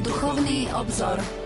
Duchovný obzor.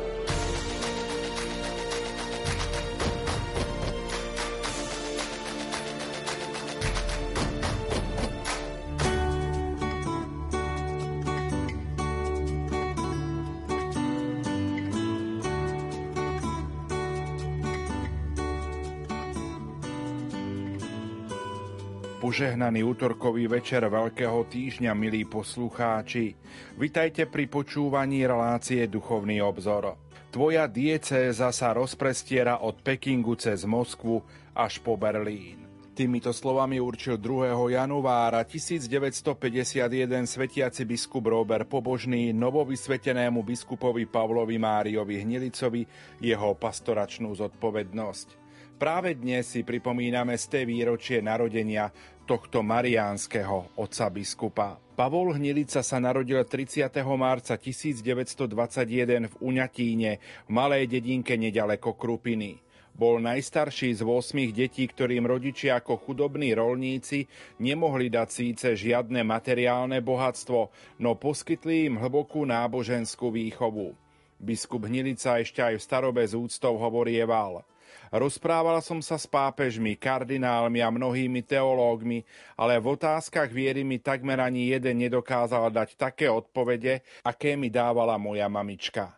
Požehnaný útorkový večer Veľkého týždňa, milí poslucháči. Vitajte pri počúvaní relácie Duchovný obzor. Tvoja diecéza sa rozprestiera od Pekingu cez Moskvu až po Berlín. Týmito slovami určil 2. januára 1951 svetiaci biskup Robert Pobožný novovysvetenému biskupovi Pavlovi Máriovi Hnilicovi jeho pastoračnú zodpovednosť. Práve dnes si pripomíname té výročie narodenia tohto mariánskeho otca biskupa. Pavol Hnilica sa narodil 30. marca 1921 v Uňatíne, v malej dedinke nedaleko Krupiny. Bol najstarší z 8 detí, ktorým rodičia ako chudobní rolníci nemohli dať síce žiadne materiálne bohatstvo, no poskytli im hlbokú náboženskú výchovu. Biskup Hnilica ešte aj v starobe z úctov hovorieval – Rozprával som sa s pápežmi, kardinálmi a mnohými teológmi, ale v otázkach viery mi takmer ani jeden nedokázal dať také odpovede, aké mi dávala moja mamička.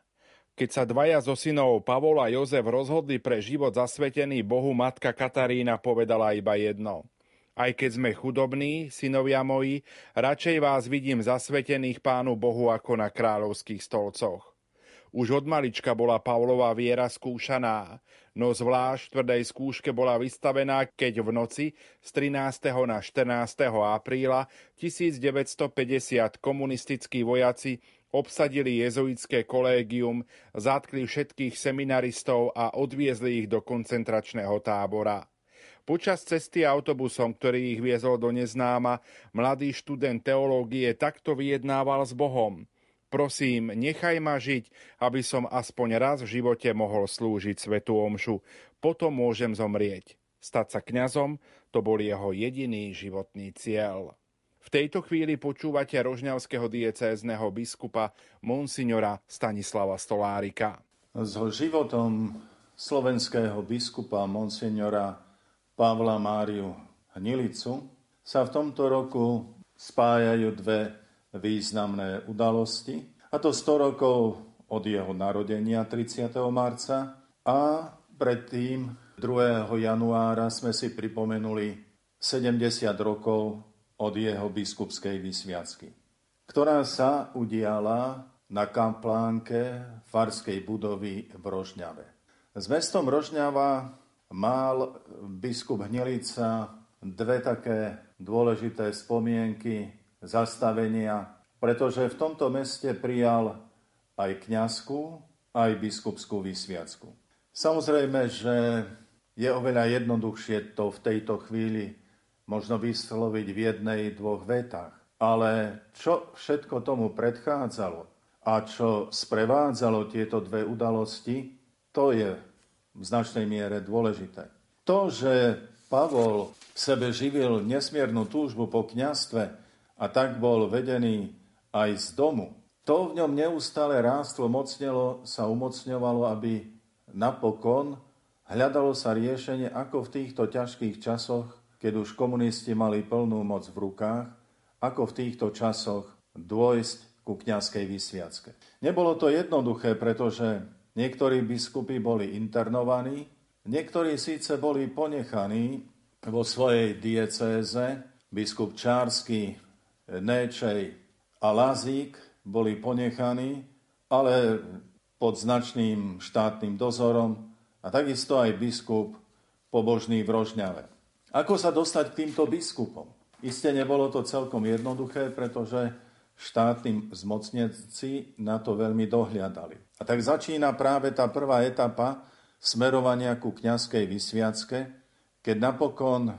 Keď sa dvaja zo synov Pavol a Jozef rozhodli pre život zasvetený Bohu, matka Katarína povedala iba jedno. Aj keď sme chudobní, synovia moji, radšej vás vidím zasvetených Pánu Bohu ako na kráľovských stolcoch. Už od malička bola Pavlova viera skúšaná no zvlášť tvrdej skúške bola vystavená, keď v noci z 13. na 14. apríla 1950 komunistickí vojaci obsadili jezuitské kolégium, zatkli všetkých seminaristov a odviezli ich do koncentračného tábora. Počas cesty autobusom, ktorý ich viezol do neznáma, mladý študent teológie takto vyjednával s Bohom – Prosím, nechaj ma žiť, aby som aspoň raz v živote mohol slúžiť svetu omšu. Potom môžem zomrieť. Stať sa kňazom, to bol jeho jediný životný cieľ. V tejto chvíli počúvate rožňavského diecézneho biskupa monsignora Stanislava Stolárika. S životom slovenského biskupa monsignora Pavla Máriu Hnilicu sa v tomto roku spájajú dve významné udalosti, a to 100 rokov od jeho narodenia 30. marca a predtým 2. januára sme si pripomenuli 70 rokov od jeho biskupskej vysviacky, ktorá sa udiala na kaplánke farskej budovy v Rožňave. S mestom Rožňava mal biskup Hnilica dve také dôležité spomienky zastavenia, pretože v tomto meste prijal aj kňazskú, aj biskupskú vysviacku. Samozrejme, že je oveľa jednoduchšie to v tejto chvíli možno vysloviť v jednej, dvoch vetách. Ale čo všetko tomu predchádzalo a čo sprevádzalo tieto dve udalosti, to je v značnej miere dôležité. To, že Pavol v sebe živil nesmiernu túžbu po kňastve, a tak bol vedený aj z domu. To v ňom neustále rástlo, mocnelo, sa umocňovalo, aby napokon hľadalo sa riešenie, ako v týchto ťažkých časoch, keď už komunisti mali plnú moc v rukách, ako v týchto časoch dôjsť ku kňazskej vysviacke. Nebolo to jednoduché, pretože niektorí biskupy boli internovaní, niektorí síce boli ponechaní vo svojej diecéze, biskup Čársky Néčej a Lazík boli ponechaní, ale pod značným štátnym dozorom a takisto aj biskup pobožný v Rožňave. Ako sa dostať k týmto biskupom? Isté nebolo to celkom jednoduché, pretože štátni zmocnenci na to veľmi dohliadali. A tak začína práve tá prvá etapa smerovania ku kňazskej vysviacke, keď napokon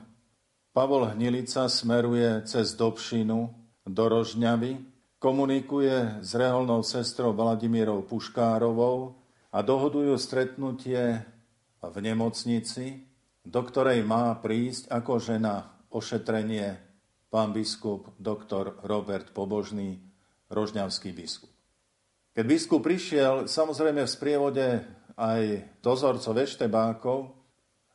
Pavol Hnilica smeruje cez Dobšinu do Rožňavy, komunikuje s reholnou sestrou Vladimírou Puškárovou a dohodujú stretnutie v nemocnici, do ktorej má prísť ako žena ošetrenie pán biskup doktor Robert Pobožný, rožňavský biskup. Keď biskup prišiel, samozrejme v sprievode aj dozorcov eštebákov,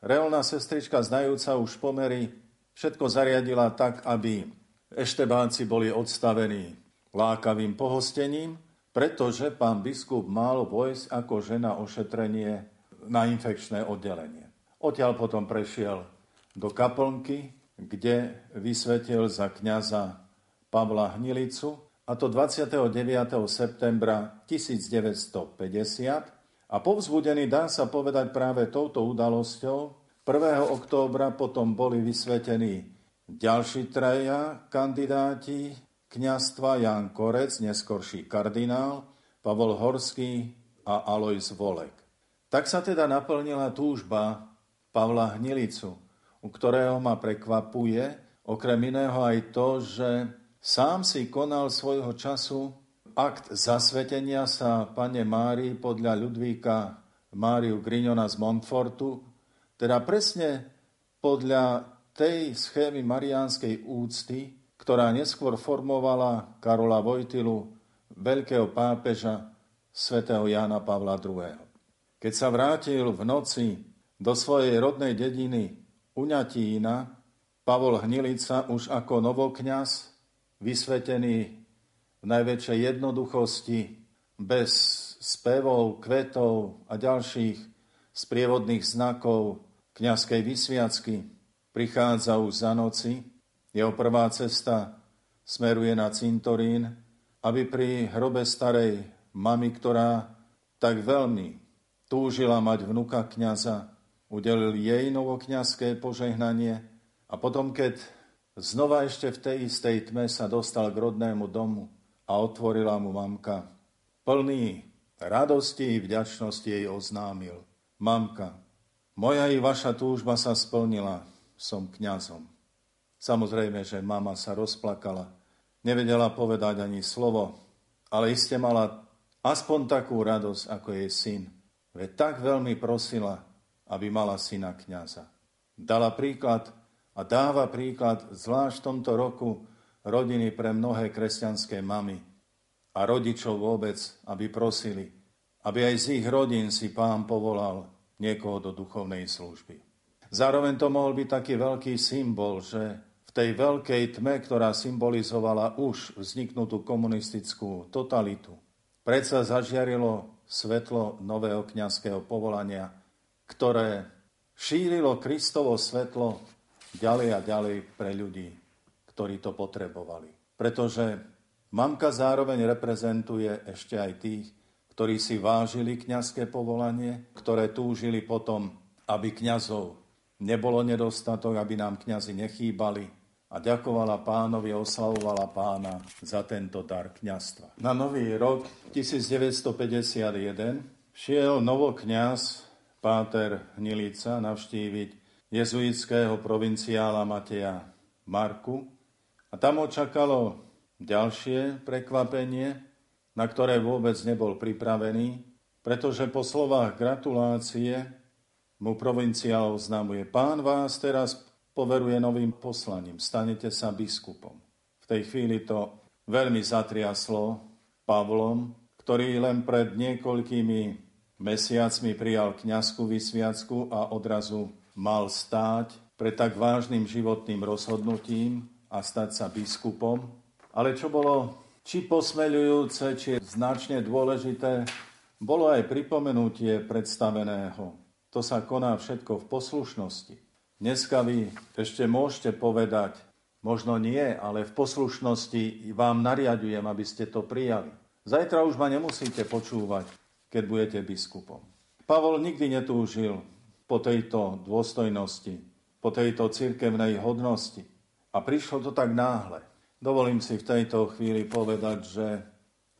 reálna sestrička znajúca už pomery všetko zariadila tak, aby eštebáci boli odstavení lákavým pohostením, pretože pán biskup mal vojsť ako žena ošetrenie na infekčné oddelenie. Odtiaľ potom prešiel do kaplnky, kde vysvetil za kňaza Pavla Hnilicu, a to 29. septembra 1950 a povzbudený dá sa povedať práve touto udalosťou, 1. októbra potom boli vysvetení ďalší traja kandidáti kňastva Jan Korec, neskorší kardinál, Pavol Horský a Alois Volek. Tak sa teda naplnila túžba Pavla Hnilicu, u ktorého ma prekvapuje okrem iného aj to, že Sám si konal svojho času akt zasvetenia sa pane Mári podľa Ludvíka Máriu Grignona z Montfortu, teda presne podľa tej schémy mariánskej úcty, ktorá neskôr formovala Karola Vojtilu, veľkého pápeža svätého Jána Pavla II. Keď sa vrátil v noci do svojej rodnej dediny Uňatína, Pavol Hnilica už ako novokňaz vysvetený v najväčšej jednoduchosti, bez spevov, kvetov a ďalších sprievodných znakov kňazskej vysviacky. Prichádza už za noci, jeho prvá cesta smeruje na cintorín, aby pri hrobe starej mamy, ktorá tak veľmi túžila mať vnuka kňaza, udelil jej novokňazské požehnanie a potom, keď Znova ešte v tej istej tme sa dostal k rodnému domu a otvorila mu mamka. Plný radosti i vďačnosti jej oznámil. Mamka, moja i vaša túžba sa splnila, som kňazom. Samozrejme, že mama sa rozplakala. Nevedela povedať ani slovo, ale iste mala aspoň takú radosť ako jej syn. Veď tak veľmi prosila, aby mala syna kňaza. Dala príklad a dáva príklad zvlášť v tomto roku rodiny pre mnohé kresťanské mamy a rodičov vôbec, aby prosili, aby aj z ich rodín si pán povolal niekoho do duchovnej služby. Zároveň to mohol byť taký veľký symbol, že v tej veľkej tme, ktorá symbolizovala už vzniknutú komunistickú totalitu, predsa zažiarilo svetlo nového kňazského povolania, ktoré šírilo Kristovo svetlo ďalej a ďalej pre ľudí, ktorí to potrebovali. Pretože mamka zároveň reprezentuje ešte aj tých, ktorí si vážili kňazské povolanie, ktoré túžili potom, aby kňazov nebolo nedostatok, aby nám kňazi nechýbali a ďakovala pánovi, oslavovala pána za tento dar kňazstva. Na nový rok 1951 šiel novokňaz Páter Hnilica navštíviť jezuitského provinciála Mateja Marku a tam očakalo ďalšie prekvapenie, na ktoré vôbec nebol pripravený, pretože po slovách gratulácie mu provinciál oznamuje, pán vás teraz poveruje novým poslaním, stanete sa biskupom. V tej chvíli to veľmi zatriaslo Pavlom, ktorý len pred niekoľkými mesiacmi prijal kňazskú vysviacku a odrazu mal stáť pred tak vážnym životným rozhodnutím a stať sa biskupom. Ale čo bolo či posmeľujúce, či značne dôležité, bolo aj pripomenutie predstaveného. To sa koná všetko v poslušnosti. Dneska vy ešte môžete povedať, možno nie, ale v poslušnosti vám nariadujem, aby ste to prijali. Zajtra už ma nemusíte počúvať, keď budete biskupom. Pavol nikdy netúžil po tejto dôstojnosti, po tejto cirkevnej hodnosti. A prišlo to tak náhle. Dovolím si v tejto chvíli povedať, že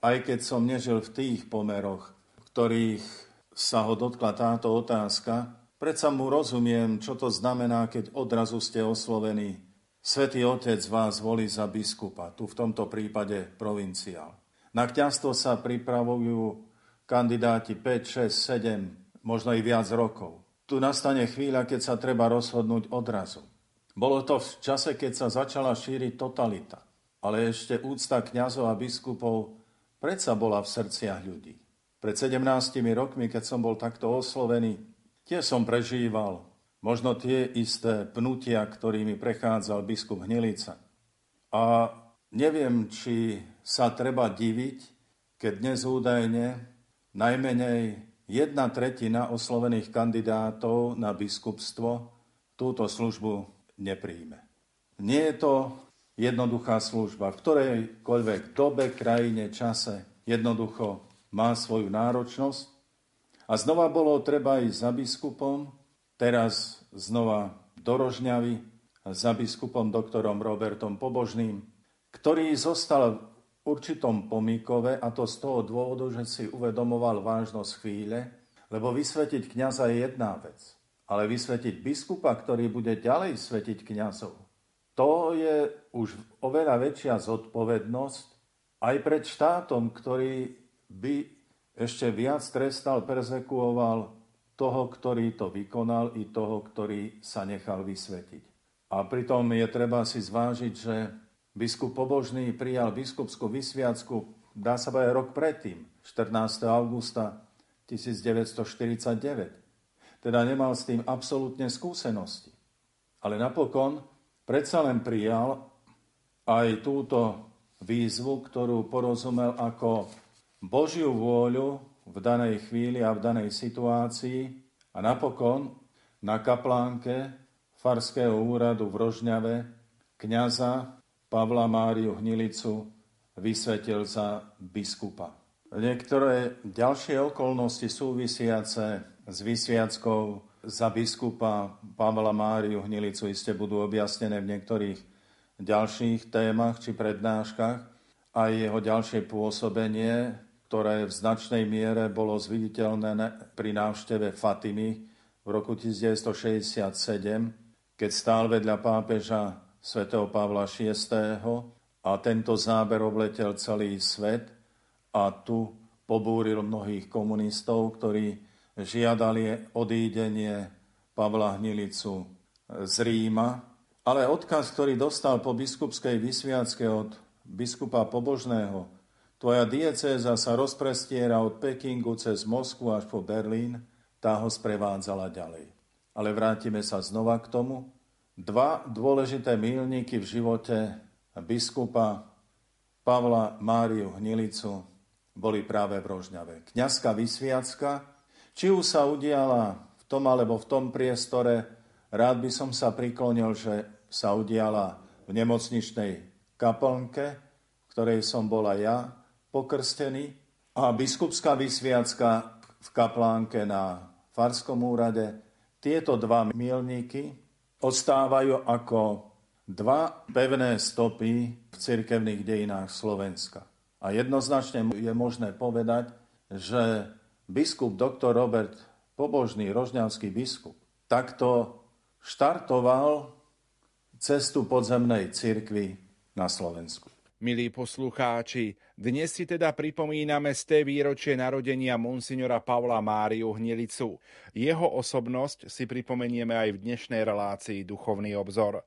aj keď som nežil v tých pomeroch, v ktorých sa ho dotkla táto otázka, predsa mu rozumiem, čo to znamená, keď odrazu ste oslovení. Svetý Otec vás volí za biskupa, tu v tomto prípade provinciál. Na kňastvo sa pripravujú kandidáti 5, 6, 7, možno i viac rokov tu nastane chvíľa, keď sa treba rozhodnúť odrazu. Bolo to v čase, keď sa začala šíriť totalita, ale ešte úcta kňazov a biskupov predsa bola v srdciach ľudí. Pred 17 rokmi, keď som bol takto oslovený, tiež som prežíval možno tie isté pnutia, ktorými prechádzal biskup Hnilica. A neviem, či sa treba diviť, keď dnes údajne najmenej jedna tretina oslovených kandidátov na biskupstvo túto službu nepríjme. Nie je to jednoduchá služba. V ktorejkoľvek dobe, krajine, čase jednoducho má svoju náročnosť. A znova bolo treba ísť za biskupom, teraz znova do Rožňavy, za biskupom doktorom Robertom Pobožným, ktorý zostal v určitom pomíkove a to z toho dôvodu, že si uvedomoval vážnosť chvíle, lebo vysvetiť kniaza je jedna vec, ale vysvetiť biskupa, ktorý bude ďalej svetiť kňazov, to je už oveľa väčšia zodpovednosť aj pred štátom, ktorý by ešte viac trestal, persekuoval toho, ktorý to vykonal i toho, ktorý sa nechal vysvetiť. A pritom je treba si zvážiť, že biskup Pobožný prijal biskupskú vysviacku, dá sa aj rok predtým, 14. augusta 1949. Teda nemal s tým absolútne skúsenosti. Ale napokon predsa len prijal aj túto výzvu, ktorú porozumel ako Božiu vôľu v danej chvíli a v danej situácii a napokon na kaplánke Farského úradu v Rožňave kniaza Pavla Máriu Hnilicu vysvetil za biskupa. Niektoré ďalšie okolnosti súvisiace s vysviackou za biskupa Pavla Máriu Hnilicu iste budú objasnené v niektorých ďalších témach či prednáškach a jeho ďalšie pôsobenie ktoré v značnej miere bolo zviditeľné pri návšteve Fatimy v roku 1967, keď stál vedľa pápeža svätého Pavla VI. a tento záber obletel celý svet a tu pobúril mnohých komunistov, ktorí žiadali odídenie Pavla Hnilicu z Ríma, ale odkaz, ktorý dostal po biskupskej vysviacke od biskupa Pobožného, Tvoja diecéza sa rozprestiera od Pekingu cez Moskvu až po Berlín, tá ho sprevádzala ďalej. Ale vrátime sa znova k tomu. Dva dôležité mílniky v živote biskupa Pavla Máriu Hnilicu boli práve v Rožňave. Kňazka vysviacka, či už sa udiala v tom alebo v tom priestore, rád by som sa priklonil, že sa udiala v nemocničnej kaplnke, v ktorej som bola ja, pokrstený a biskupská vysviacka v kaplánke na Farskom úrade. Tieto dva milníky ostávajú ako dva pevné stopy v cirkevných dejinách Slovenska. A jednoznačne je možné povedať, že biskup doktor Robert Pobožný, rožňanský biskup, takto štartoval cestu podzemnej cirkvi na Slovensku. Milí poslucháči, dnes si teda pripomíname z té výročie narodenia monsignora Pavla Máriu Hnilicu. Jeho osobnosť si pripomenieme aj v dnešnej relácii Duchovný obzor.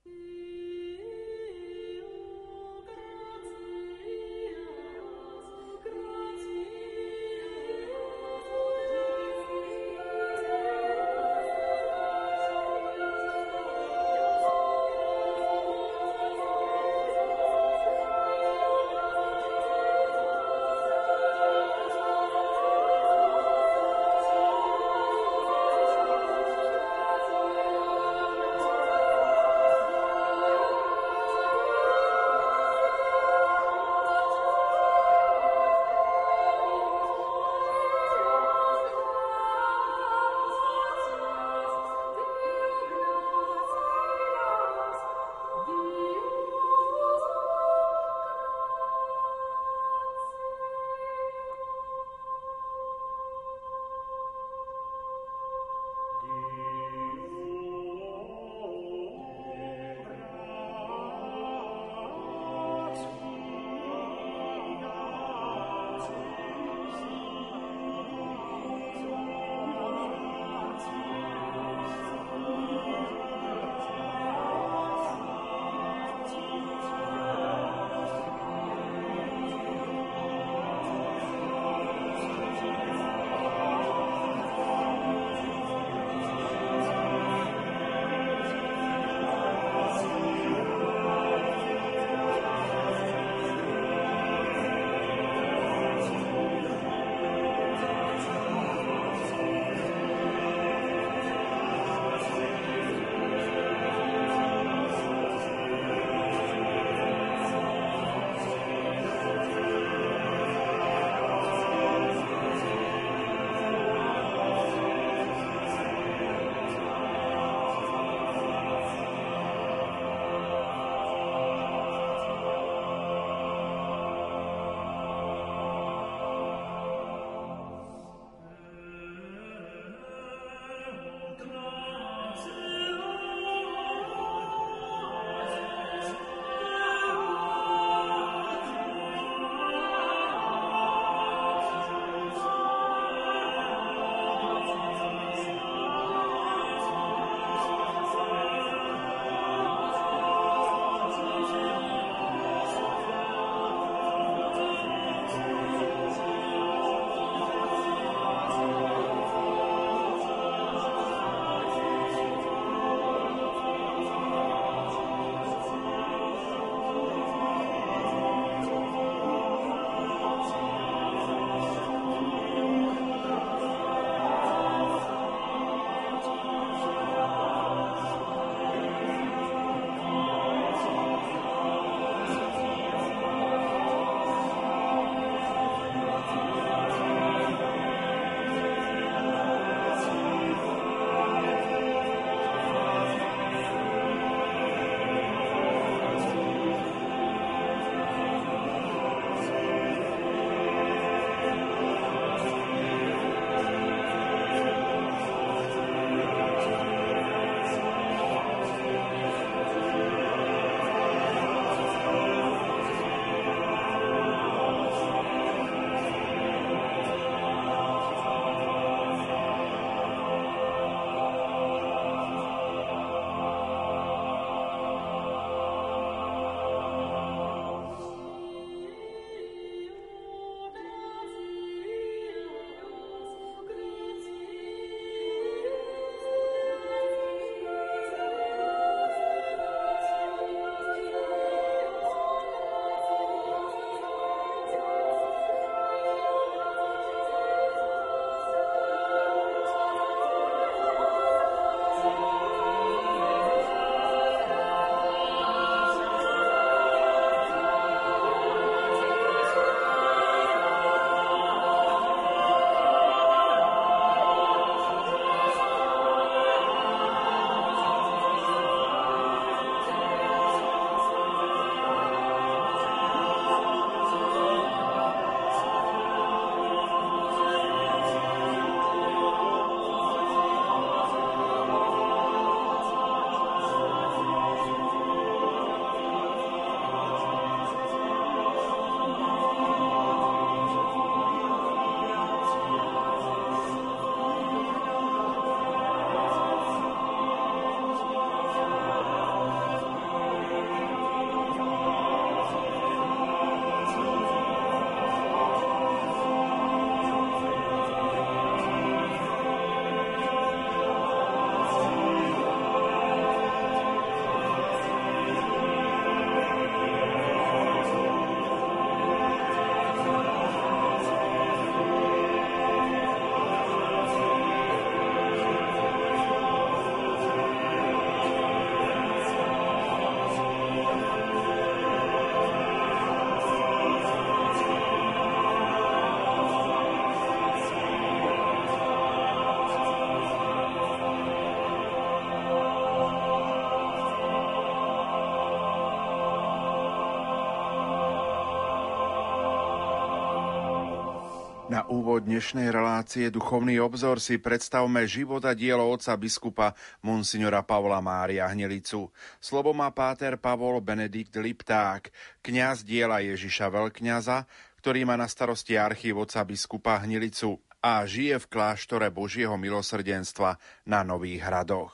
Úvod dnešnej relácie Duchovný obzor si predstavme život a dielo otca biskupa Monsignora Pavla Mária Hnilicu. Slovo má páter Pavol Benedikt Lipták, kňaz diela Ježiša Veľkňaza, ktorý má na starosti archív otca biskupa Hnilicu a žije v kláštore Božieho milosrdenstva na Nových hradoch.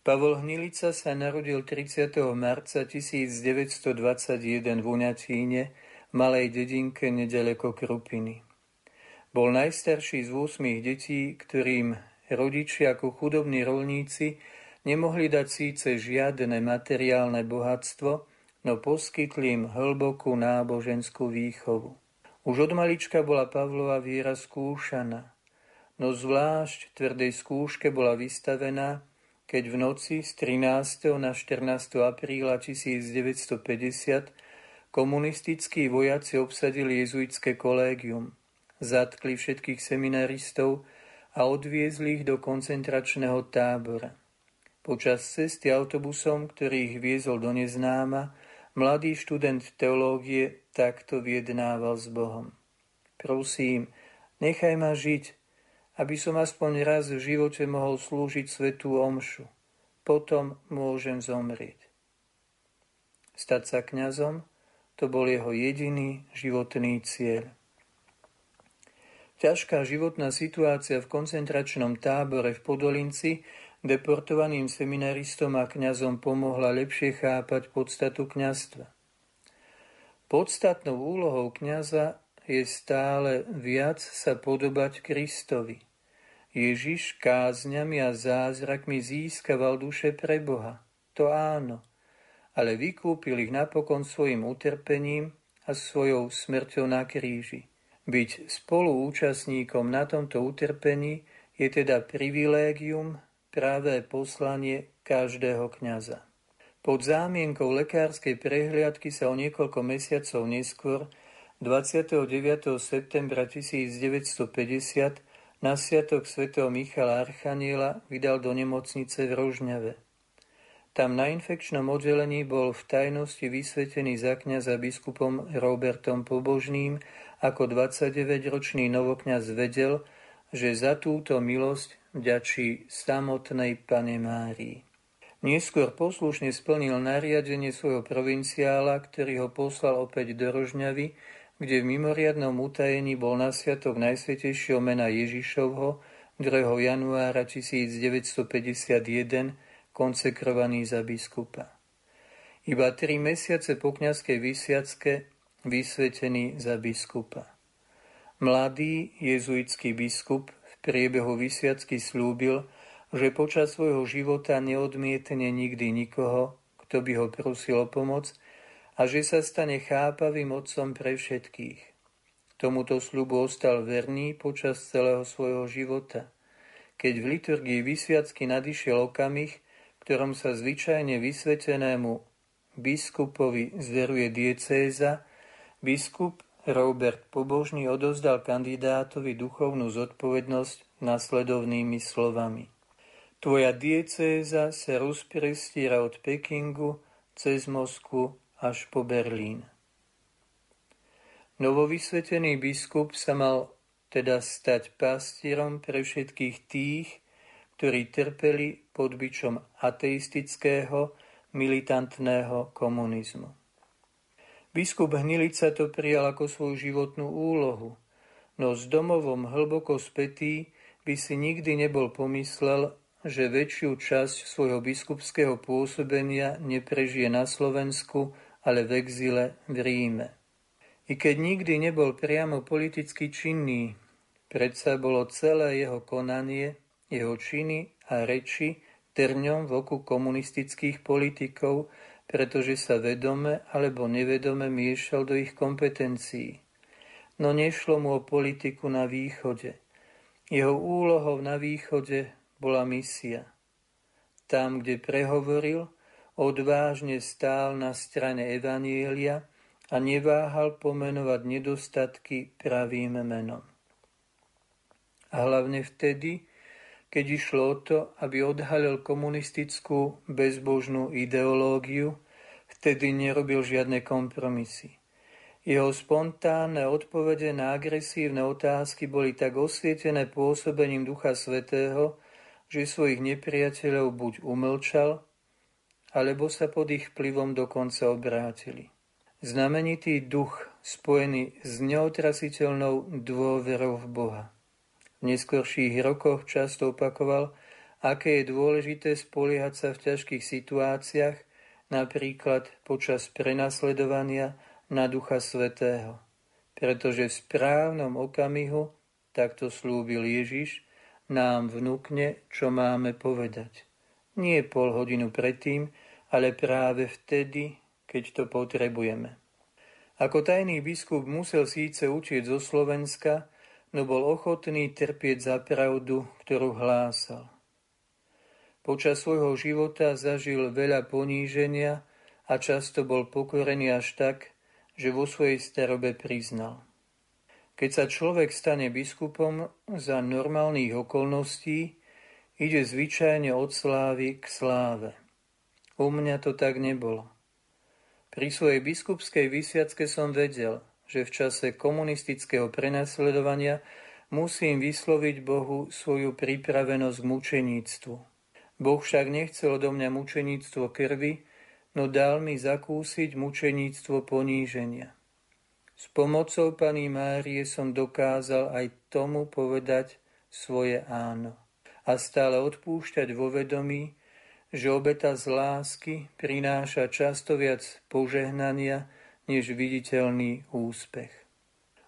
Pavol Hnilica sa narodil 30. marca 1921 v Uňatíne, malej dedinke nedaleko Krupiny. Bol najstarší z 8 detí, ktorým rodičia ako chudobní rolníci nemohli dať síce žiadne materiálne bohatstvo, no poskytli im hlbokú náboženskú výchovu. Už od malička bola Pavlova viera skúšaná, no zvlášť tvrdej skúške bola vystavená, keď v noci z 13. na 14. apríla 1950 komunistickí vojaci obsadili jezuitské kolégium – zatkli všetkých seminaristov a odviezli ich do koncentračného tábora. Počas cesty autobusom, ktorý ich viezol do neznáma, mladý študent teológie takto vyjednával s Bohom. Prosím, nechaj ma žiť, aby som aspoň raz v živote mohol slúžiť svetú omšu. Potom môžem zomrieť. Stať sa kňazom, to bol jeho jediný životný cieľ. Ťažká životná situácia v koncentračnom tábore v Podolinci deportovaným seminaristom a kňazom pomohla lepšie chápať podstatu kňazstva. Podstatnou úlohou kňaza je stále viac sa podobať Kristovi. Ježiš kázňami a zázrakmi získaval duše pre Boha. To áno, ale vykúpil ich napokon svojim utrpením a svojou smrťou na kríži. Byť spoluúčastníkom na tomto utrpení je teda privilégium, práve poslanie každého kňaza. Pod zámienkou lekárskej prehliadky sa o niekoľko mesiacov neskôr 29. septembra 1950 na sviatok svätého Michala Archaniela vydal do nemocnice v Rožňave. Tam na infekčnom oddelení bol v tajnosti vysvetený za kňaza biskupom Robertom Pobožným ako 29-ročný novokňaz vedel, že za túto milosť vďačí samotnej pane Márii. Neskôr poslušne splnil nariadenie svojho provinciála, ktorý ho poslal opäť do Rožňavy, kde v mimoriadnom utajení bol na sviatok Najsvetejšieho mena Ježišovho 2. januára 1951 konsekrovaný za biskupa. Iba tri mesiace po kniazkej vysviacke vysvetený za biskupa. Mladý jezuitský biskup v priebehu vysviacky slúbil, že počas svojho života neodmietne nikdy nikoho, kto by ho prosil o pomoc a že sa stane chápavým otcom pre všetkých. Tomuto slubu ostal verný počas celého svojho života. Keď v liturgii vysviacky nadišiel okamih, ktorom sa zvyčajne vysvetenému biskupovi zveruje diecéza, Biskup Robert Pobožný odozdal kandidátovi duchovnú zodpovednosť nasledovnými slovami. Tvoja diecéza sa rozprestiera od Pekingu cez Moskvu až po Berlín. Novovysvetený biskup sa mal teda stať pastierom pre všetkých tých, ktorí trpeli pod byčom ateistického, militantného komunizmu. Biskup Hnilica to prijal ako svoju životnú úlohu, no s domovom hlboko spätý by si nikdy nebol pomyslel, že väčšiu časť svojho biskupského pôsobenia neprežije na Slovensku, ale v exile v Ríme. I keď nikdy nebol priamo politicky činný, predsa bolo celé jeho konanie, jeho činy a reči trňom v oku komunistických politikov, pretože sa vedome alebo nevedome miešal do ich kompetencií. No nešlo mu o politiku na východe. Jeho úlohou na východe bola misia. Tam, kde prehovoril, odvážne stál na strane Evanielia a neváhal pomenovať nedostatky pravým menom. A hlavne vtedy, keď išlo o to, aby odhalil komunistickú bezbožnú ideológiu, vtedy nerobil žiadne kompromisy. Jeho spontánne odpovede na agresívne otázky boli tak osvietené pôsobením Ducha Svetého, že svojich nepriateľov buď umlčal, alebo sa pod ich vplyvom dokonca obrátili. Znamenitý duch spojený s neotrasiteľnou dôverou v Boha. Neskorších rokoch často opakoval, aké je dôležité spoliehať sa v ťažkých situáciách, napríklad počas prenasledovania na Ducha Svetého. Pretože v správnom okamihu, takto slúbil Ježiš, nám vnúkne, čo máme povedať. Nie pol hodinu predtým, ale práve vtedy, keď to potrebujeme. Ako tajný biskup musel síce učiť zo Slovenska, no bol ochotný trpieť za pravdu, ktorú hlásal. Počas svojho života zažil veľa poníženia a často bol pokorený až tak, že vo svojej starobe priznal. Keď sa človek stane biskupom za normálnych okolností, ide zvyčajne od slávy k sláve. U mňa to tak nebolo. Pri svojej biskupskej vysviacke som vedel, že v čase komunistického prenasledovania musím vysloviť Bohu svoju pripravenosť k mučeníctvu. Boh však nechcel odo mňa mučeníctvo krvi, no dal mi zakúsiť mučeníctvo poníženia. S pomocou Pani Márie som dokázal aj tomu povedať svoje áno a stále odpúšťať vo vedomí, že obeta z lásky prináša často viac požehnania než viditeľný úspech.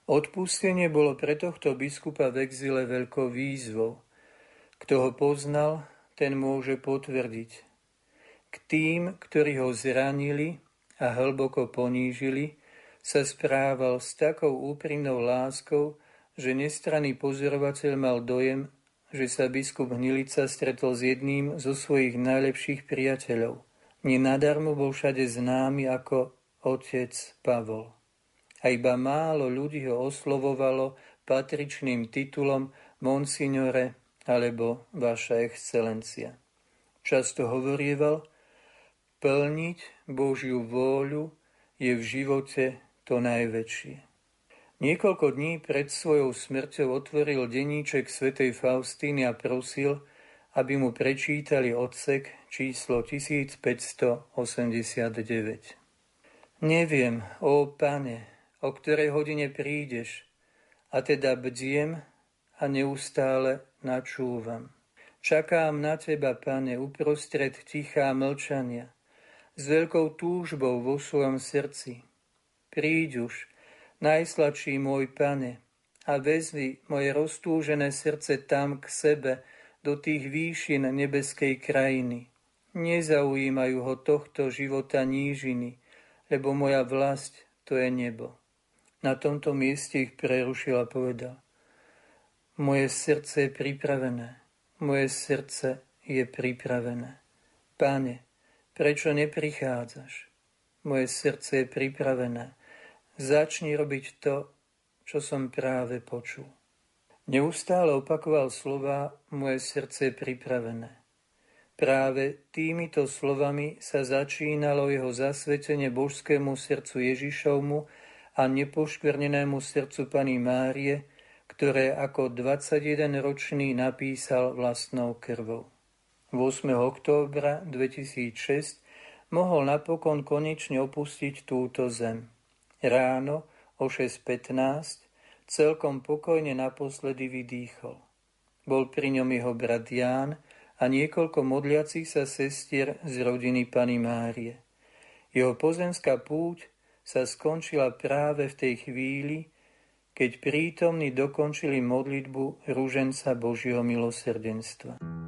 Odpustenie bolo pre tohto biskupa v exile veľkou výzvou. Kto ho poznal, ten môže potvrdiť. K tým, ktorí ho zranili a hlboko ponížili, sa správal s takou úprimnou láskou, že nestranný pozorovateľ mal dojem, že sa biskup Hnilica stretol s jedným zo svojich najlepších priateľov. Nenadarmo bol všade známy ako otec Pavol. A iba málo ľudí ho oslovovalo patričným titulom Monsignore alebo Vaša excelencia. Často hovorieval, plniť Božiu vôľu je v živote to najväčšie. Niekoľko dní pred svojou smrťou otvoril deníček svätej Faustíny a prosil, aby mu prečítali odsek číslo 1589. Neviem, ó pane, o ktorej hodine prídeš, a teda bdiem a neustále načúvam. Čakám na teba, pane, uprostred tichá mlčania, s veľkou túžbou vo svojom srdci. Príď už, Najsladší môj pane, a vezmi moje roztúžené srdce tam k sebe, do tých výšin nebeskej krajiny. Nezaujímajú ho tohto života nížiny, lebo moja vlast to je nebo. Na tomto mieste ich prerušil a povedal. Moje srdce je pripravené, moje srdce je pripravené. Pane, prečo neprichádzaš? Moje srdce je pripravené Začni robiť to, čo som práve počul. Neustále opakoval slova Moje srdce je pripravené. Práve týmito slovami sa začínalo jeho zasvetenie božskému srdcu Ježišovmu a nepoškvrnenému srdcu Pani Márie, ktoré ako 21-ročný napísal vlastnou krvou. 8. októbra 2006 mohol napokon konečne opustiť túto zem. Ráno o 6.15 celkom pokojne naposledy vydýchol. Bol pri ňom jeho brat Ján a niekoľko modliacich sa sestier z rodiny Pany Márie. Jeho pozemská púť sa skončila práve v tej chvíli, keď prítomní dokončili modlitbu rúženca Božieho milosrdenstva.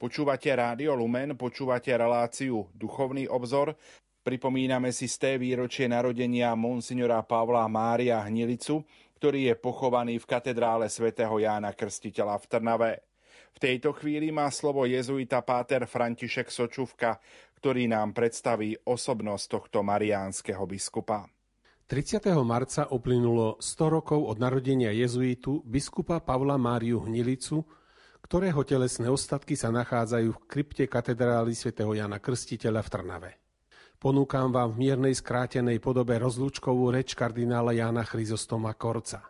Počúvate Rádio Lumen, počúvate reláciu Duchovný obzor. Pripomíname si z té výročie narodenia monsignora Pavla Mária Hnilicu, ktorý je pochovaný v katedrále svätého Jána Krstiteľa v Trnave. V tejto chvíli má slovo jezuita páter František Sočuvka, ktorý nám predstaví osobnosť tohto mariánskeho biskupa. 30. marca uplynulo 100 rokov od narodenia jezuitu biskupa Pavla Máriu Hnilicu, ktorého telesné ostatky sa nachádzajú v krypte katedrály svätého Jana Krstiteľa v Trnave. Ponúkam vám v miernej skrátenej podobe rozlúčkovú reč kardinála Jána Chryzostoma Korca.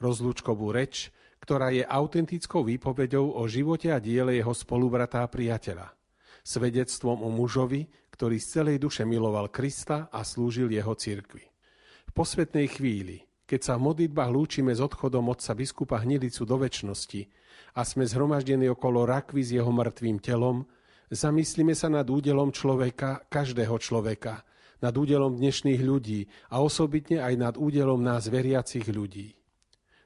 Rozlúčkovú reč, ktorá je autentickou výpovedou o živote a diele jeho spolubratá priateľa. Svedectvom o mužovi, ktorý z celej duše miloval Krista a slúžil jeho cirkvi. V posvetnej chvíli, keď sa v modlitbách lúčime s odchodom otca biskupa Hnilicu do väčšnosti a sme zhromaždení okolo rakvy s jeho mŕtvým telom, zamyslíme sa nad údelom človeka, každého človeka, nad údelom dnešných ľudí a osobitne aj nad údelom nás veriacich ľudí.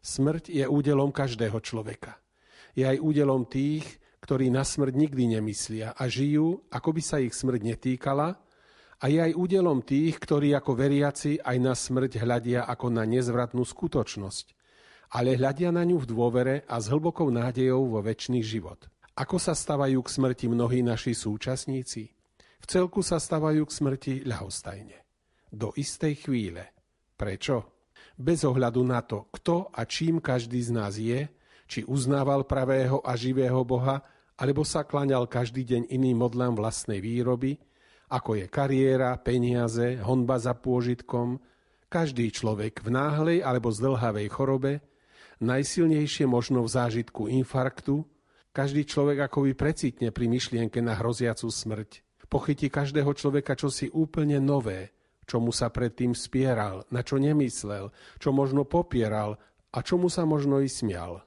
Smrť je údelom každého človeka. Je aj údelom tých, ktorí na smrť nikdy nemyslia a žijú, ako by sa ich smrť netýkala, a je aj údelom tých, ktorí ako veriaci aj na smrť hľadia ako na nezvratnú skutočnosť, ale hľadia na ňu v dôvere a s hlbokou nádejou vo väčší život. Ako sa stavajú k smrti mnohí naši súčasníci? V celku sa stavajú k smrti ľahostajne. Do istej chvíle. Prečo? Bez ohľadu na to, kto a čím každý z nás je, či uznával pravého a živého Boha, alebo sa klaňal každý deň iným modlám vlastnej výroby, ako je kariéra, peniaze, honba za pôžitkom, každý človek v náhlej alebo zdlhavej chorobe, najsilnejšie možno v zážitku infarktu, každý človek ako by precitne pri myšlienke na hroziacu smrť. Pochytí každého človeka čosi úplne nové, čomu sa predtým spieral, na čo nemyslel, čo možno popieral a čomu sa možno i smial.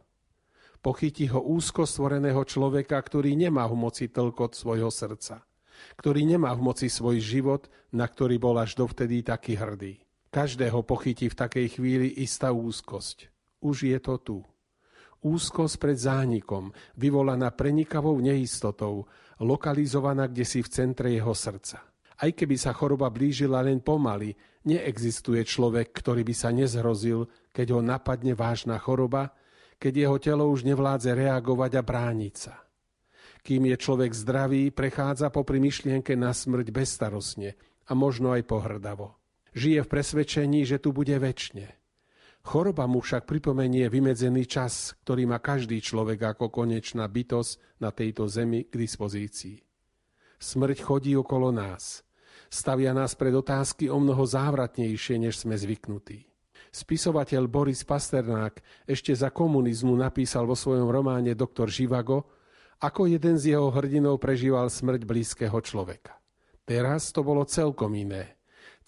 Pochytí ho úzko stvoreného človeka, ktorý nemá v moci tlkot svojho srdca ktorý nemá v moci svoj život, na ktorý bol až dovtedy taký hrdý. Každého pochytí v takej chvíli istá úzkosť. Už je to tu. Úzkosť pred zánikom, vyvolaná prenikavou neistotou, lokalizovaná kde si v centre jeho srdca. Aj keby sa choroba blížila len pomaly, neexistuje človek, ktorý by sa nezhrozil, keď ho napadne vážna choroba, keď jeho telo už nevládze reagovať a brániť sa. Kým je človek zdravý, prechádza popri myšlienke na smrť bezstarostne a možno aj pohrdavo. Žije v presvedčení, že tu bude väčšine. Choroba mu však pripomenie vymedzený čas, ktorý má každý človek ako konečná bytosť na tejto zemi k dispozícii. Smrť chodí okolo nás. Stavia nás pred otázky o mnoho závratnejšie, než sme zvyknutí. Spisovateľ Boris Pasternák ešte za komunizmu napísal vo svojom románe Doktor Živago, ako jeden z jeho hrdinov prežíval smrť blízkeho človeka. Teraz to bolo celkom iné.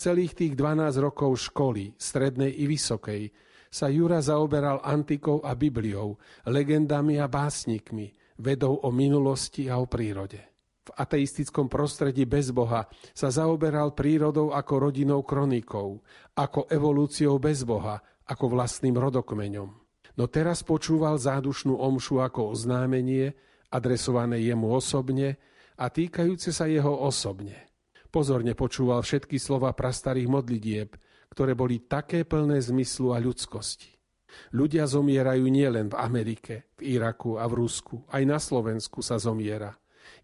Celých tých 12 rokov školy, strednej i vysokej, sa Jura zaoberal antikou a Bibliou, legendami a básnikmi, vedou o minulosti a o prírode. V ateistickom prostredí bez Boha sa zaoberal prírodou ako rodinou kronikou, ako evolúciou bez Boha, ako vlastným rodokmeňom. No teraz počúval zádušnú omšu ako oznámenie, adresované jemu osobne a týkajúce sa jeho osobne. Pozorne počúval všetky slova prastarých modlitieb, ktoré boli také plné zmyslu a ľudskosti. Ľudia zomierajú nielen v Amerike, v Iraku a v Rusku, aj na Slovensku sa zomiera.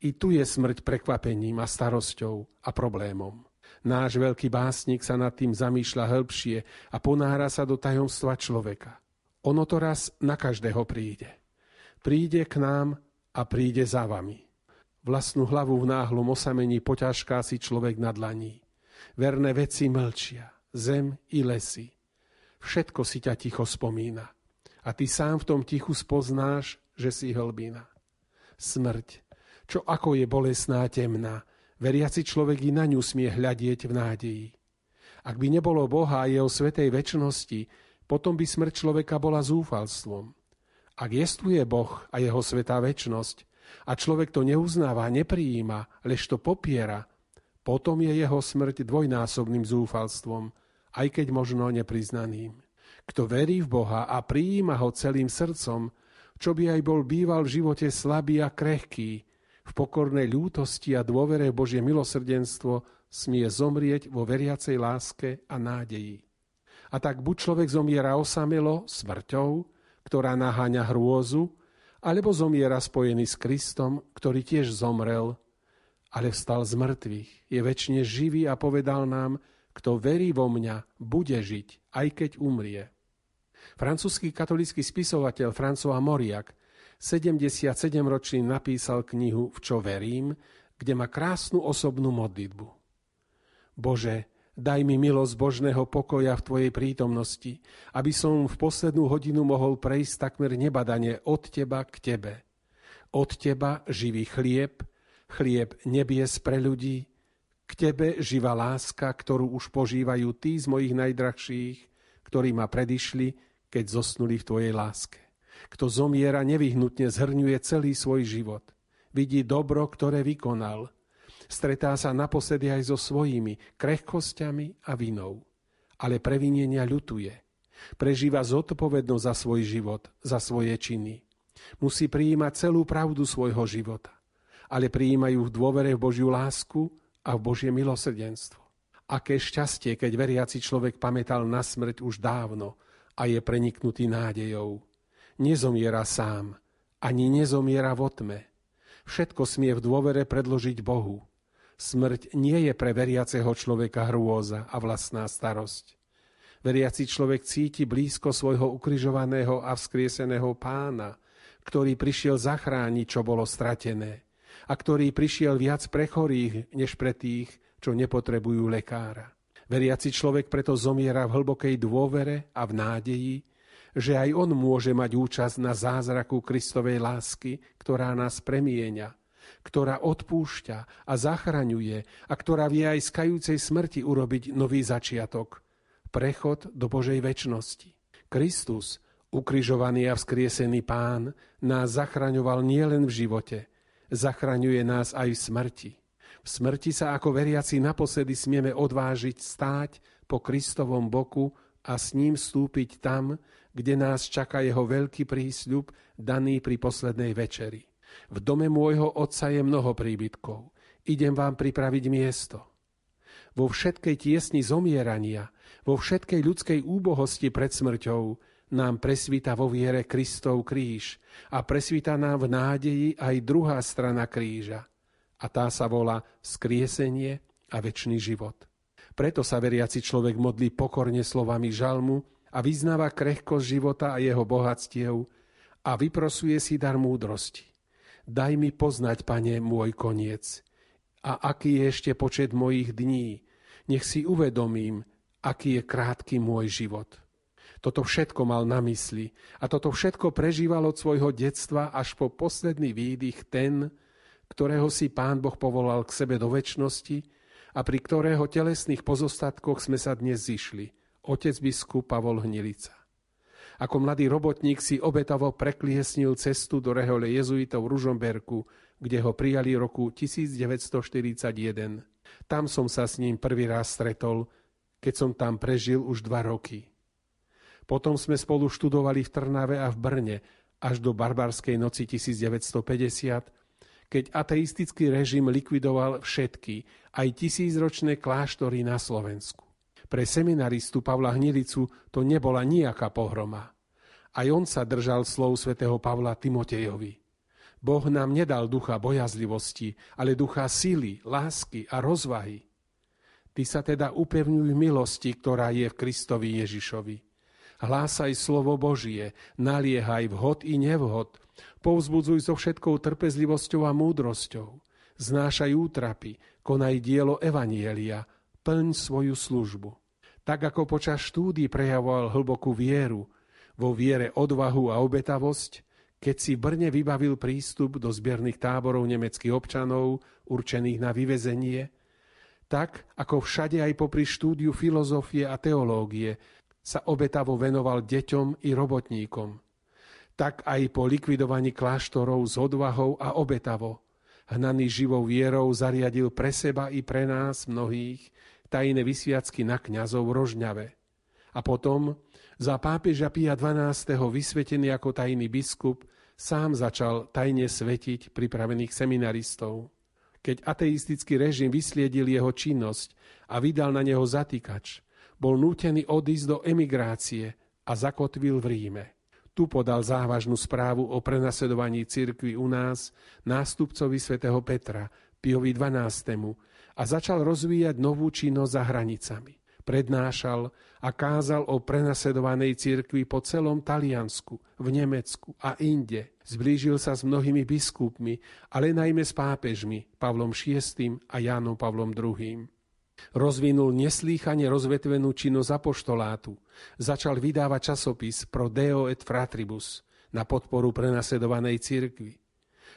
I tu je smrť prekvapením a starosťou a problémom. Náš veľký básnik sa nad tým zamýšľa hĺbšie a ponára sa do tajomstva človeka. Ono to raz na každého príde. Príde k nám a príde za vami. Vlastnú hlavu v náhlom osamení poťažká si človek na dlaní. Verné veci mlčia, zem i lesy. Všetko si ťa ticho spomína. A ty sám v tom tichu spoznáš, že si hlbina. Smrť, čo ako je bolesná temná, veriaci človek i na ňu smie hľadieť v nádeji. Ak by nebolo Boha a jeho svetej väčšnosti, potom by smrť človeka bola zúfalstvom. Ak jestuje Boh a jeho svetá väčnosť a človek to neuznáva, neprijíma, lež to popiera, potom je jeho smrť dvojnásobným zúfalstvom, aj keď možno nepriznaným. Kto verí v Boha a prijíma ho celým srdcom, čo by aj bol býval v živote slabý a krehký, v pokornej ľútosti a dôvere Božie milosrdenstvo smie zomrieť vo veriacej láske a nádeji. A tak buď človek zomiera osamelo smrťou, ktorá naháňa hrôzu, alebo zomiera spojený s Kristom, ktorý tiež zomrel, ale vstal z mŕtvych, je väčšine živý a povedal nám, kto verí vo mňa, bude žiť, aj keď umrie. Francúzsky katolický spisovateľ François Moriak 77-ročný napísal knihu V čo verím, kde má krásnu osobnú modlitbu. Bože, daj mi milosť Božného pokoja v Tvojej prítomnosti, aby som v poslednú hodinu mohol prejsť takmer nebadane od Teba k Tebe. Od Teba živý chlieb, chlieb nebies pre ľudí, k Tebe živá láska, ktorú už požívajú tí z mojich najdrahších, ktorí ma predišli, keď zosnuli v Tvojej láske. Kto zomiera, nevyhnutne zhrňuje celý svoj život. Vidí dobro, ktoré vykonal. Stretá sa naposledy aj so svojimi krehkosťami a vinou. Ale previnenia ľutuje. Prežíva zodpovednosť za svoj život, za svoje činy. Musí prijímať celú pravdu svojho života. Ale prijímajú v dôvere v Božiu lásku a v Božie milosrdenstvo. Aké šťastie, keď veriaci človek pamätal na smrť už dávno a je preniknutý nádejou nezomiera sám, ani nezomiera vo tme. Všetko smie v dôvere predložiť Bohu. Smrť nie je pre veriaceho človeka hrôza a vlastná starosť. Veriaci človek cíti blízko svojho ukrižovaného a vzkrieseného pána, ktorý prišiel zachrániť, čo bolo stratené a ktorý prišiel viac pre chorých, než pre tých, čo nepotrebujú lekára. Veriaci človek preto zomiera v hlbokej dôvere a v nádeji, že aj on môže mať účasť na zázraku Kristovej lásky, ktorá nás premieňa, ktorá odpúšťa a zachraňuje a ktorá vie aj z kajúcej smrti urobiť nový začiatok, prechod do Božej väčšnosti. Kristus, ukrižovaný a vzkriesený pán, nás zachraňoval nielen v živote, zachraňuje nás aj v smrti. V smrti sa ako veriaci naposledy smieme odvážiť stáť po Kristovom boku a s ním vstúpiť tam, kde nás čaká jeho veľký prísľub daný pri poslednej večeri. V dome môjho otca je mnoho príbytkov. Idem vám pripraviť miesto. Vo všetkej tiesni zomierania, vo všetkej ľudskej úbohosti pred smrťou nám presvíta vo viere Kristov kríž a presvíta nám v nádeji aj druhá strana kríža. A tá sa volá skriesenie a väčší život. Preto sa veriaci človek modlí pokorne slovami žalmu a vyznáva krehkosť života a jeho bohatstiev a vyprosuje si dar múdrosti. Daj mi poznať, pane, môj koniec a aký je ešte počet mojich dní. Nech si uvedomím, aký je krátky môj život. Toto všetko mal na mysli a toto všetko prežíval od svojho detstva až po posledný výdych ten, ktorého si Pán Boh povolal k sebe do väčšnosti a pri ktorého telesných pozostatkoch sme sa dnes zišli – otec biskup Pavol Hnilica. Ako mladý robotník si obetavo prekliesnil cestu do rehole jezuitov v Ružomberku, kde ho prijali roku 1941. Tam som sa s ním prvý raz stretol, keď som tam prežil už dva roky. Potom sme spolu študovali v Trnave a v Brne až do barbarskej noci 1950, keď ateistický režim likvidoval všetky, aj tisícročné kláštory na Slovensku. Pre seminaristu Pavla Hnilicu to nebola nejaká pohroma. Aj on sa držal slov svätého Pavla Timotejovi. Boh nám nedal ducha bojazlivosti, ale ducha síly, lásky a rozvahy. Ty sa teda upevňuj v milosti, ktorá je v Kristovi Ježišovi. Hlásaj slovo Božie, naliehaj vhod i nevhod, povzbudzuj so všetkou trpezlivosťou a múdrosťou. Znášaj útrapy, konaj dielo Evanielia, plň svoju službu. Tak ako počas štúdy prejavoval hlbokú vieru, vo viere odvahu a obetavosť, keď si Brne vybavil prístup do zbiernych táborov nemeckých občanov určených na vyvezenie, tak ako všade aj popri štúdiu filozofie a teológie sa obetavo venoval deťom i robotníkom. Tak aj po likvidovaní kláštorov s odvahou a obetavo, hnaný živou vierou zariadil pre seba i pre nás mnohých tajné vysviacky na kňazov Rožňave. A potom za pápeža Pia XII. vysvetený ako tajný biskup Sám začal tajne svetiť pripravených seminaristov. Keď ateistický režim vysliedil jeho činnosť a vydal na neho zatýkač, bol nútený odísť do emigrácie a zakotvil v Ríme. Tu podal závažnú správu o prenasledovaní cirkvi u nás nástupcovi svätého Petra, Piovi XII. A začal rozvíjať novú činnosť za hranicami prednášal a kázal o prenasledovanej cirkvi po celom Taliansku, v Nemecku a inde. Zblížil sa s mnohými biskupmi, ale najmä s pápežmi Pavlom VI a Jánom Pavlom II. Rozvinul neslýchane rozvetvenú činnosť apoštolátu. Začal vydávať časopis Pro Deo et Fratribus na podporu prenasledovanej cirkvi.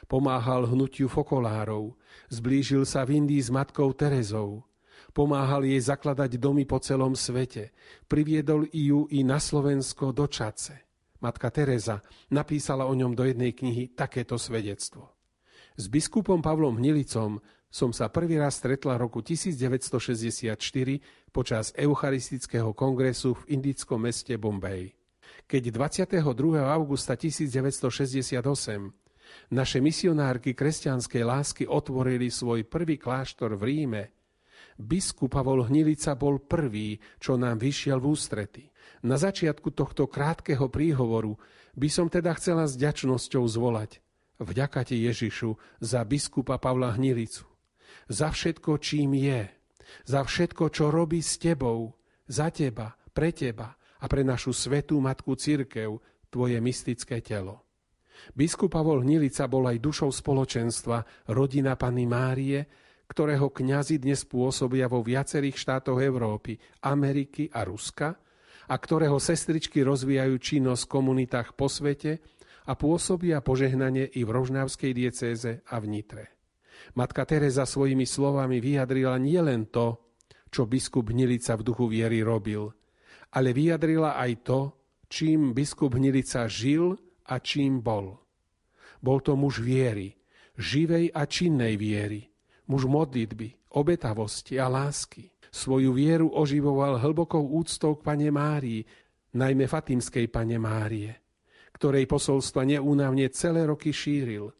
Pomáhal hnutiu fokolárov, zblížil sa v Indii s matkou Terezou, Pomáhal jej zakladať domy po celom svete. Priviedol ju i na Slovensko do Čace. Matka Teresa napísala o ňom do jednej knihy takéto svedectvo. S biskupom Pavlom Hnilicom som sa prvý raz stretla roku 1964 počas Eucharistického kongresu v indickom meste Bombay. Keď 22. augusta 1968 naše misionárky kresťanskej lásky otvorili svoj prvý kláštor v Ríme, Biskup Pavol Hnilica bol prvý, čo nám vyšiel v ústrety. Na začiatku tohto krátkeho príhovoru by som teda chcela s ďačnosťou zvolať. Vďaka ti Ježišu za biskupa Pavla Hnilicu. Za všetko, čím je. Za všetko, čo robí s tebou. Za teba, pre teba a pre našu svetú matku církev, tvoje mystické telo. Biskup Pavol Hnilica bol aj dušou spoločenstva rodina Panny Márie, ktorého kňazi dnes pôsobia vo viacerých štátoch Európy, Ameriky a Ruska a ktorého sestričky rozvíjajú činnosť v komunitách po svete a pôsobia požehnanie i v Rožnavskej diecéze a v Nitre. Matka Teresa svojimi slovami vyjadrila nielen to, čo biskup Hnilica v duchu viery robil, ale vyjadrila aj to, čím biskup Hnilica žil a čím bol. Bol to muž viery, živej a činnej viery, muž modlitby, obetavosti a lásky. Svoju vieru oživoval hlbokou úctou k Pane Márii, najmä Fatimskej Pane Márie, ktorej posolstva neúnavne celé roky šíril.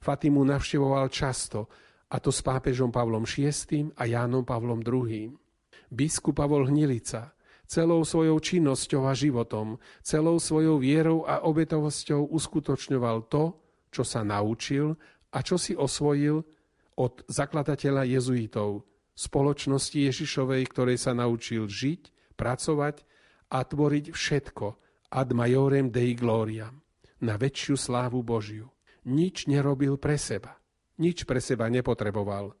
Fatimu navštevoval často, a to s pápežom Pavlom VI a Jánom Pavlom II. Biskup Pavol Hnilica celou svojou činnosťou a životom, celou svojou vierou a obetovosťou uskutočňoval to, čo sa naučil a čo si osvojil od zakladateľa jezuitov, spoločnosti Ježišovej, ktorej sa naučil žiť, pracovať a tvoriť všetko ad majorem dei gloriam, na väčšiu slávu Božiu. Nič nerobil pre seba, nič pre seba nepotreboval.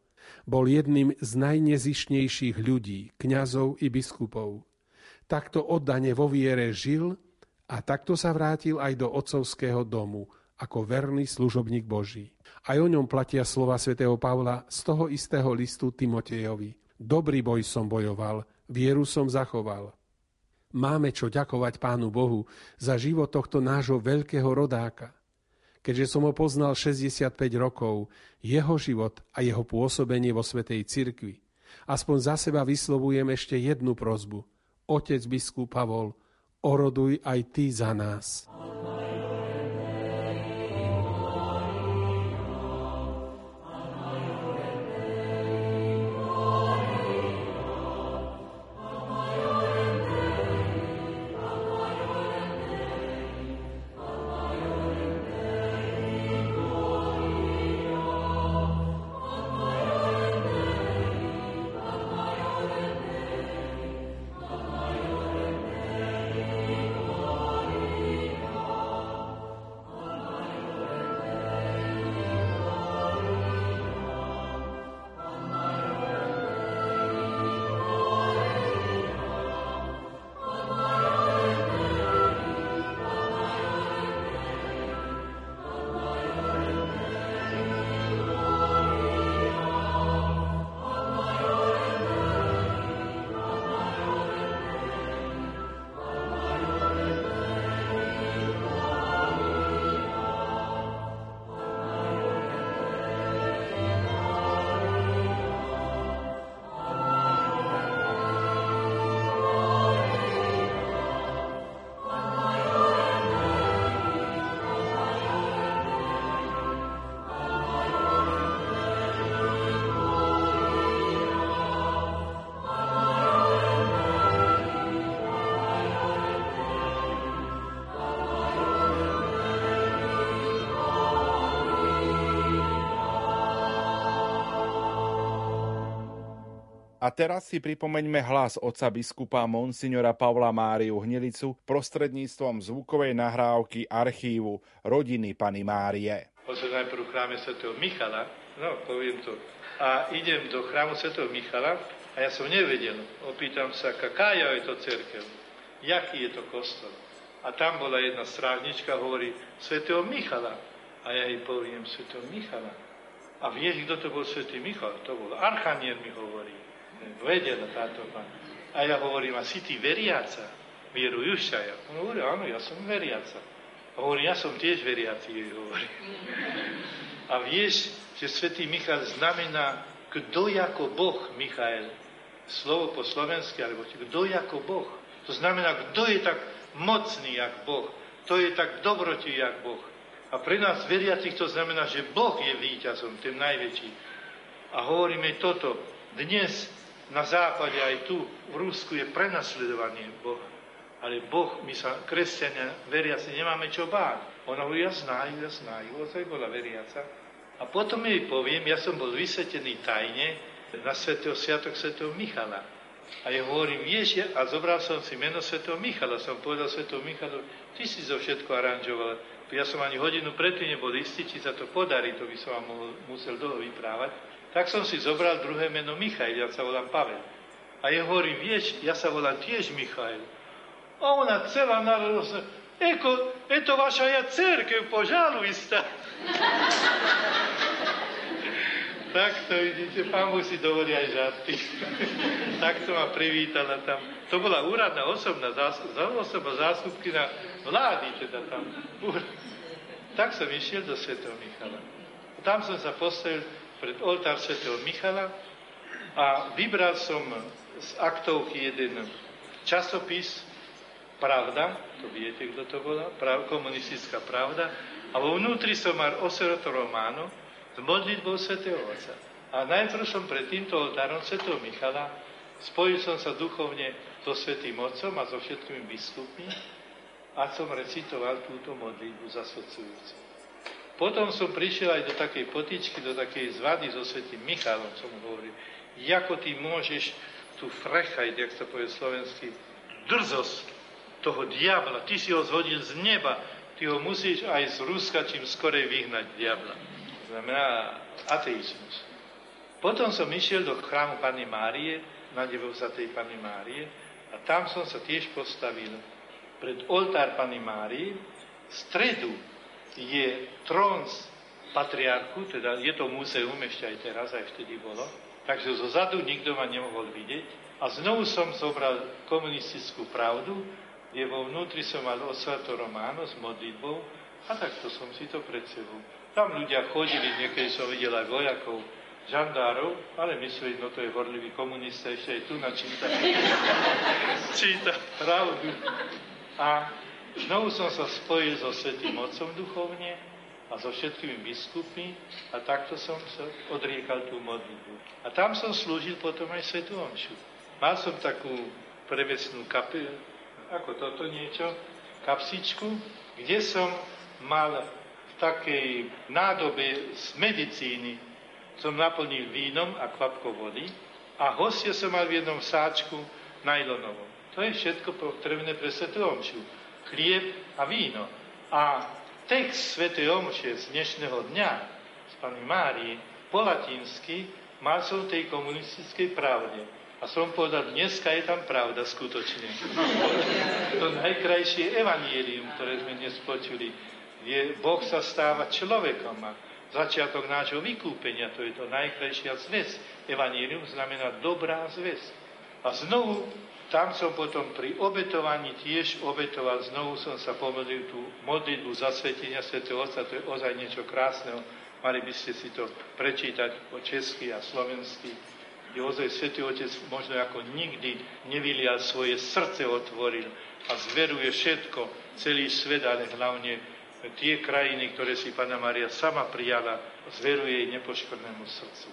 Bol jedným z najnezišnejších ľudí, kňazov i biskupov. Takto oddane vo viere žil a takto sa vrátil aj do otcovského domu, ako verný služobník Boží. Aj o ňom platia slova svätého Pavla z toho istého listu Timotejovi. Dobrý boj som bojoval, vieru som zachoval. Máme čo ďakovať Pánu Bohu za život tohto nášho veľkého rodáka. Keďže som ho poznal 65 rokov, jeho život a jeho pôsobenie vo Svetej Cirkvi, aspoň za seba vyslovujem ešte jednu prozbu. Otec biskup Pavol, oroduj aj ty za nás. Amen. A teraz si pripomeňme hlas otca biskupa Monsignora Pavla Máriu Hnilicu prostredníctvom zvukovej nahrávky archívu rodiny Pany Márie. Pozor najprv chráme Sv. Michala, no poviem to, a idem do chrámu Sv. Michala a ja som nevedel. Opýtam sa, aká je to cerkev, jaký je to kostol. A tam bola jedna strážnička, hovorí, Sv. Michala. A ja jej poviem, Sv. Michala. A vieš, kto to bol svätý Michal? To bol Archanier, mi hovorí. Vedel táto pán. A ja hovorím, a si ty veriaca? Vierujúša ja. On hovorí, áno, ja som veriaca. A hovorí, ja som tiež veriaci, jej hovorí. A vieš, že svätý Michal znamená kto ako Boh, Michael. Slovo po slovensky, alebo kto ako Boh. To znamená, kto je tak mocný, jak Boh. To je tak dobrotý, jak Boh. A pre nás veriacich to znamená, že Boh je víťazom, tým najväčší. A hovoríme toto. Dnes na západe aj tu v Rúsku je prenasledovanie Boha. Ale Boh, my sa, kresťania, veriaci, nemáme čo báť. Ona hovorí, ja znajú, ja znajú, ozaj bola veriaca. A potom jej poviem, ja som bol vysvetený tajne na svetého sviatok svetého Michala. A ja hovorím, vieš, a zobral som si meno svetého Michala, som povedal svetého Michalu, ty si zo všetko aranžoval, ja som ani hodinu predtým nebol istý, či sa to podarí, to by som vám musel dlho vyprávať, tak som si zobral druhé meno Michail, ja sa volám Pavel. A ja hovorím, vieš, ja sa volám tiež Michail. A ona celá narodosť, eko, to vaša ja cerkev, požalujsta. tak to vidíte, pán Boh si dovolí aj žarty. tak to ma privítala tam. To bola úradná osobná zás, osoba zástupky na vlády, teda tam. Tak som išiel do svätého Michala. Tam som sa postavil pred oltár svätého Michala a vybral som z aktovky jeden časopis Pravda, to viete, kto to bola, prav, komunistická pravda, a vo vnútri som mal oseroto románu s modlitbou svätého Otca. A najprv som pred týmto oltárom svätého Michala spojil som sa duchovne so svätým Otcom a so všetkými biskupmi a som recitoval túto modlitbu zasvedcujúcu. Potom som prišiel aj do takej potičky, do takej zvady so svetým Michalom, som hovoril, ako ty môžeš tu frechajť, jak sa povie slovensky, drzosť toho diabla, ty si ho zhodil z neba, ty ho musíš aj z Ruska čím skorej vyhnať diabla. Znamená ateizmus. Potom som išiel do chrámu Pany Márie, na tej Pany Márie, a tam som sa tiež postavil pred oltár Pany Márii. V stredu je trón patriarchu, teda je to múzeum ešte aj teraz, aj vtedy bolo. Takže zo zadu nikto ma nemohol vidieť. A znovu som zobral komunistickú pravdu, kde vo vnútri som mal osvato Románo s modlitbou a takto som si to pred sebou. Tam ľudia chodili, niekedy som videl aj vojakov, žandárov, ale mysleli, no to je horlivý komunista, ešte aj tu načíta, číta pravdu. A znovu som sa spojil so Svetým Otcom duchovne a so všetkými biskupmi a takto som sa odriekal tú modlitbu. A tam som slúžil potom aj Svetú Omšu. Mal som takú prevesnú kapi, ako toto niečo, kapsičku, kde som mal v takej nádobe z medicíny, som naplnil vínom a kvapkou vody a hostie som mal v jednom sáčku najlonovom. To je všetko potrebné pre Svetú Omšu. Chlieb a víno. A text Svetej Omše z dnešného dňa, z Pani Márii, po latinsky, mal som tej komunistickej pravde. A som povedal, dneska je tam pravda skutočne. to najkrajšie evanielium, ktoré sme dnes počuli, je Boh sa stáva človekom a začiatok nášho vykúpenia, to je to najkrajšia zväz. Evanielium znamená dobrá zväz. A znovu tam som potom pri obetovaní tiež obetoval, znovu som sa pomodlil tú modlitbu zasvetenia Sv. Otca, to je ozaj niečo krásneho. Mali by ste si to prečítať po česky a slovensky, kde ozaj Sv. Otec možno ako nikdy nevylial svoje srdce otvoril a zveruje všetko, celý svet, ale hlavne tie krajiny, ktoré si Pana Maria sama prijala, zveruje jej nepoškornému srdcu.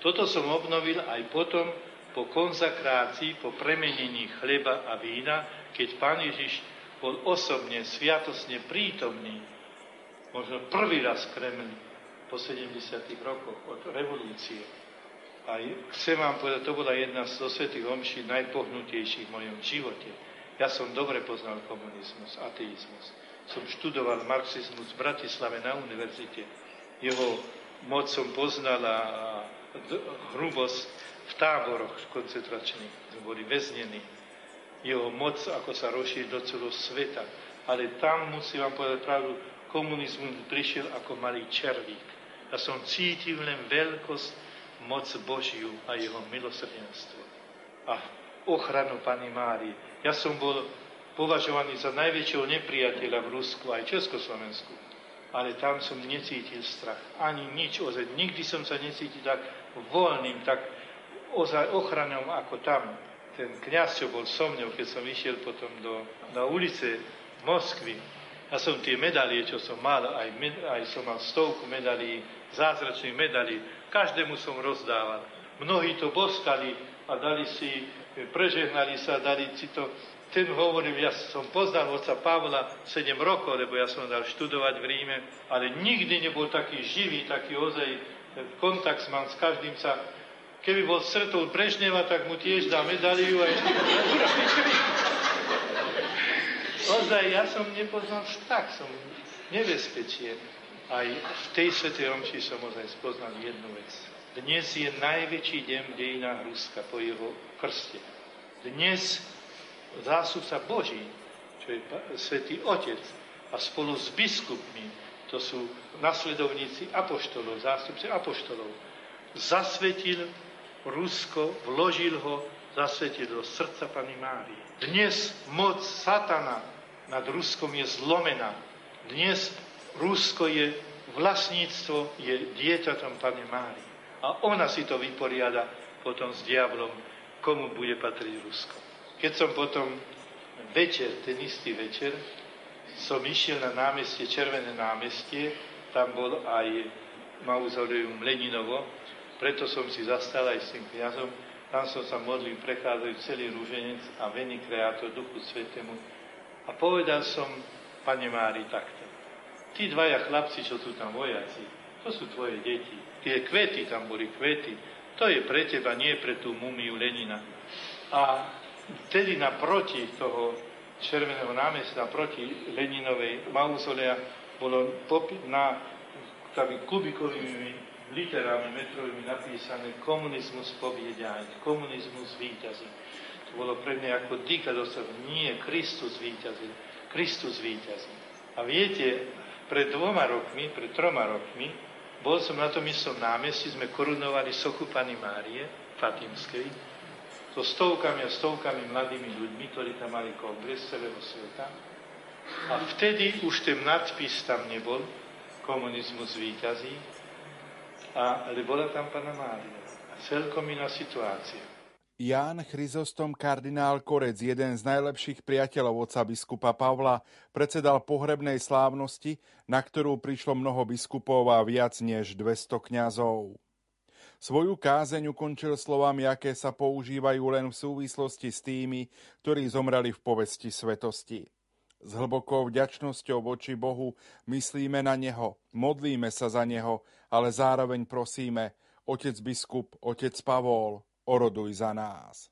Toto som obnovil aj potom, po konzakrácii, po premenení chleba a vína, keď Pán Ježiš bol osobne, sviatosne prítomný, možno prvý raz v Kremli po 70. rokoch od revolúcie. A chcem vám povedať, to bola jedna z svetých omší najpohnutejších v mojom živote. Ja som dobre poznal komunizmus, ateizmus. Som študoval marxizmus v Bratislave na univerzite. Jeho moc som poznal a hrubosť v táboroch koncentračných. Sme boli väznení. Jeho moc, ako sa rozšíri do celého sveta. Ale tam, musím vám povedať pravdu, komunizmus prišiel ako malý červík. Ja som cítil len veľkosť moc Božiu a jeho milosrdenstvo a ochranu Pani Mári. Ja som bol považovaný za najväčšieho nepriateľa v Rusku aj Československu. Ale tam som necítil strach. Ani nič ozaj. Nikdy som sa necítil tak voľným, tak ozaj ochranou ako tam. Ten kniaz, čo bol so mnou, keď som išiel potom do, na ulice Moskvy, ja som tie medalie, čo som mal, aj, aj som mal stovku medalí, zázračných medalí, každému som rozdával. Mnohí to boskali a dali si, prežehnali sa, dali si to. Ten hovoril, ja som poznal otca Pavla 7 rokov, lebo ja som dal študovať v Ríme, ale nikdy nebol taký živý, taký ozaj kontakt mám s každým sa. Keby bol stretol Brežneva, tak mu tiež dá medaliu a ešte Ozaj, ja som nepoznal strach, som nebezpečie. Aj v tej svetej omši som ozaj spoznal jednu vec. Dnes je najväčší deň v dejinách Ruska po jeho krste. Dnes zásudca Boží, čo je svätý Otec, a spolu s biskupmi, to sú nasledovníci apoštolov, zástupci apoštolov, zasvetil Rusko, vložil ho, zasvetil do srdca Pany Márie. Dnes moc satana nad Ruskom je zlomená. Dnes Rusko je vlastníctvo, je dieťatom Pane Mári. A ona si to vyporiada potom s diablom, komu bude patriť Rusko. Keď som potom večer, ten istý večer, som išiel na námestie, Červené námestie, tam bol aj mauzoleum Leninovo, preto som si zastal aj s tým kniazom, tam som sa modlil, prechádzajúc celý rúženec a vení kreátor Duchu Svetému. A povedal som Pane Mári takto. Tí dvaja chlapci, čo sú tam vojaci, to sú tvoje deti. Tie kvety, tam boli kvety, to je pre teba, nie pre tú mumiu Lenina. A vtedy naproti toho červeného námestia, naproti Leninovej mauzolea, bolo na tými kubikovými literami metrovými napísané komunizmus poviedia, komunizmus víťazí. To bolo pre mňa ako dýka dostal. Nie, Kristus víťazí. Kristus víťazí. A viete, pred dvoma rokmi, pred troma rokmi, bol som na tom istom námestí, sme korunovali sochu Pany Márie Fatimskej, so stovkami a stovkami mladými ľuďmi, ktorí tam mali kongres celého sveta. A vtedy už ten nadpis tam nebol, komunizmus výťazí, ale bola tam Pana Mária. A celkom iná situácia. Ján Chryzostom kardinál Korec, jeden z najlepších priateľov oca biskupa Pavla, predsedal pohrebnej slávnosti, na ktorú prišlo mnoho biskupov a viac než 200 kňazov. Svoju kázeň ukončil slovami, aké sa používajú len v súvislosti s tými, ktorí zomreli v povesti svetosti. S hlbokou vďačnosťou voči Bohu myslíme na Neho, modlíme sa za Neho, ale zároveň prosíme, Otec biskup, Otec Pavol, oroduj za nás.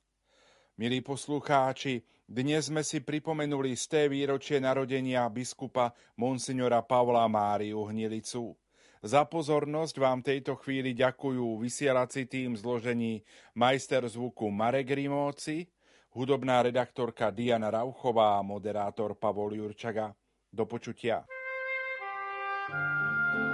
Milí poslucháči, dnes sme si pripomenuli z té výročie narodenia biskupa Monsignora Pavla Máriu Hnilicu. Za pozornosť vám tejto chvíli ďakujú vysielací tým zložení majster zvuku Marek Rimóci, hudobná redaktorka Diana Rauchová a moderátor Pavol Jurčaga. Do počutia. thank you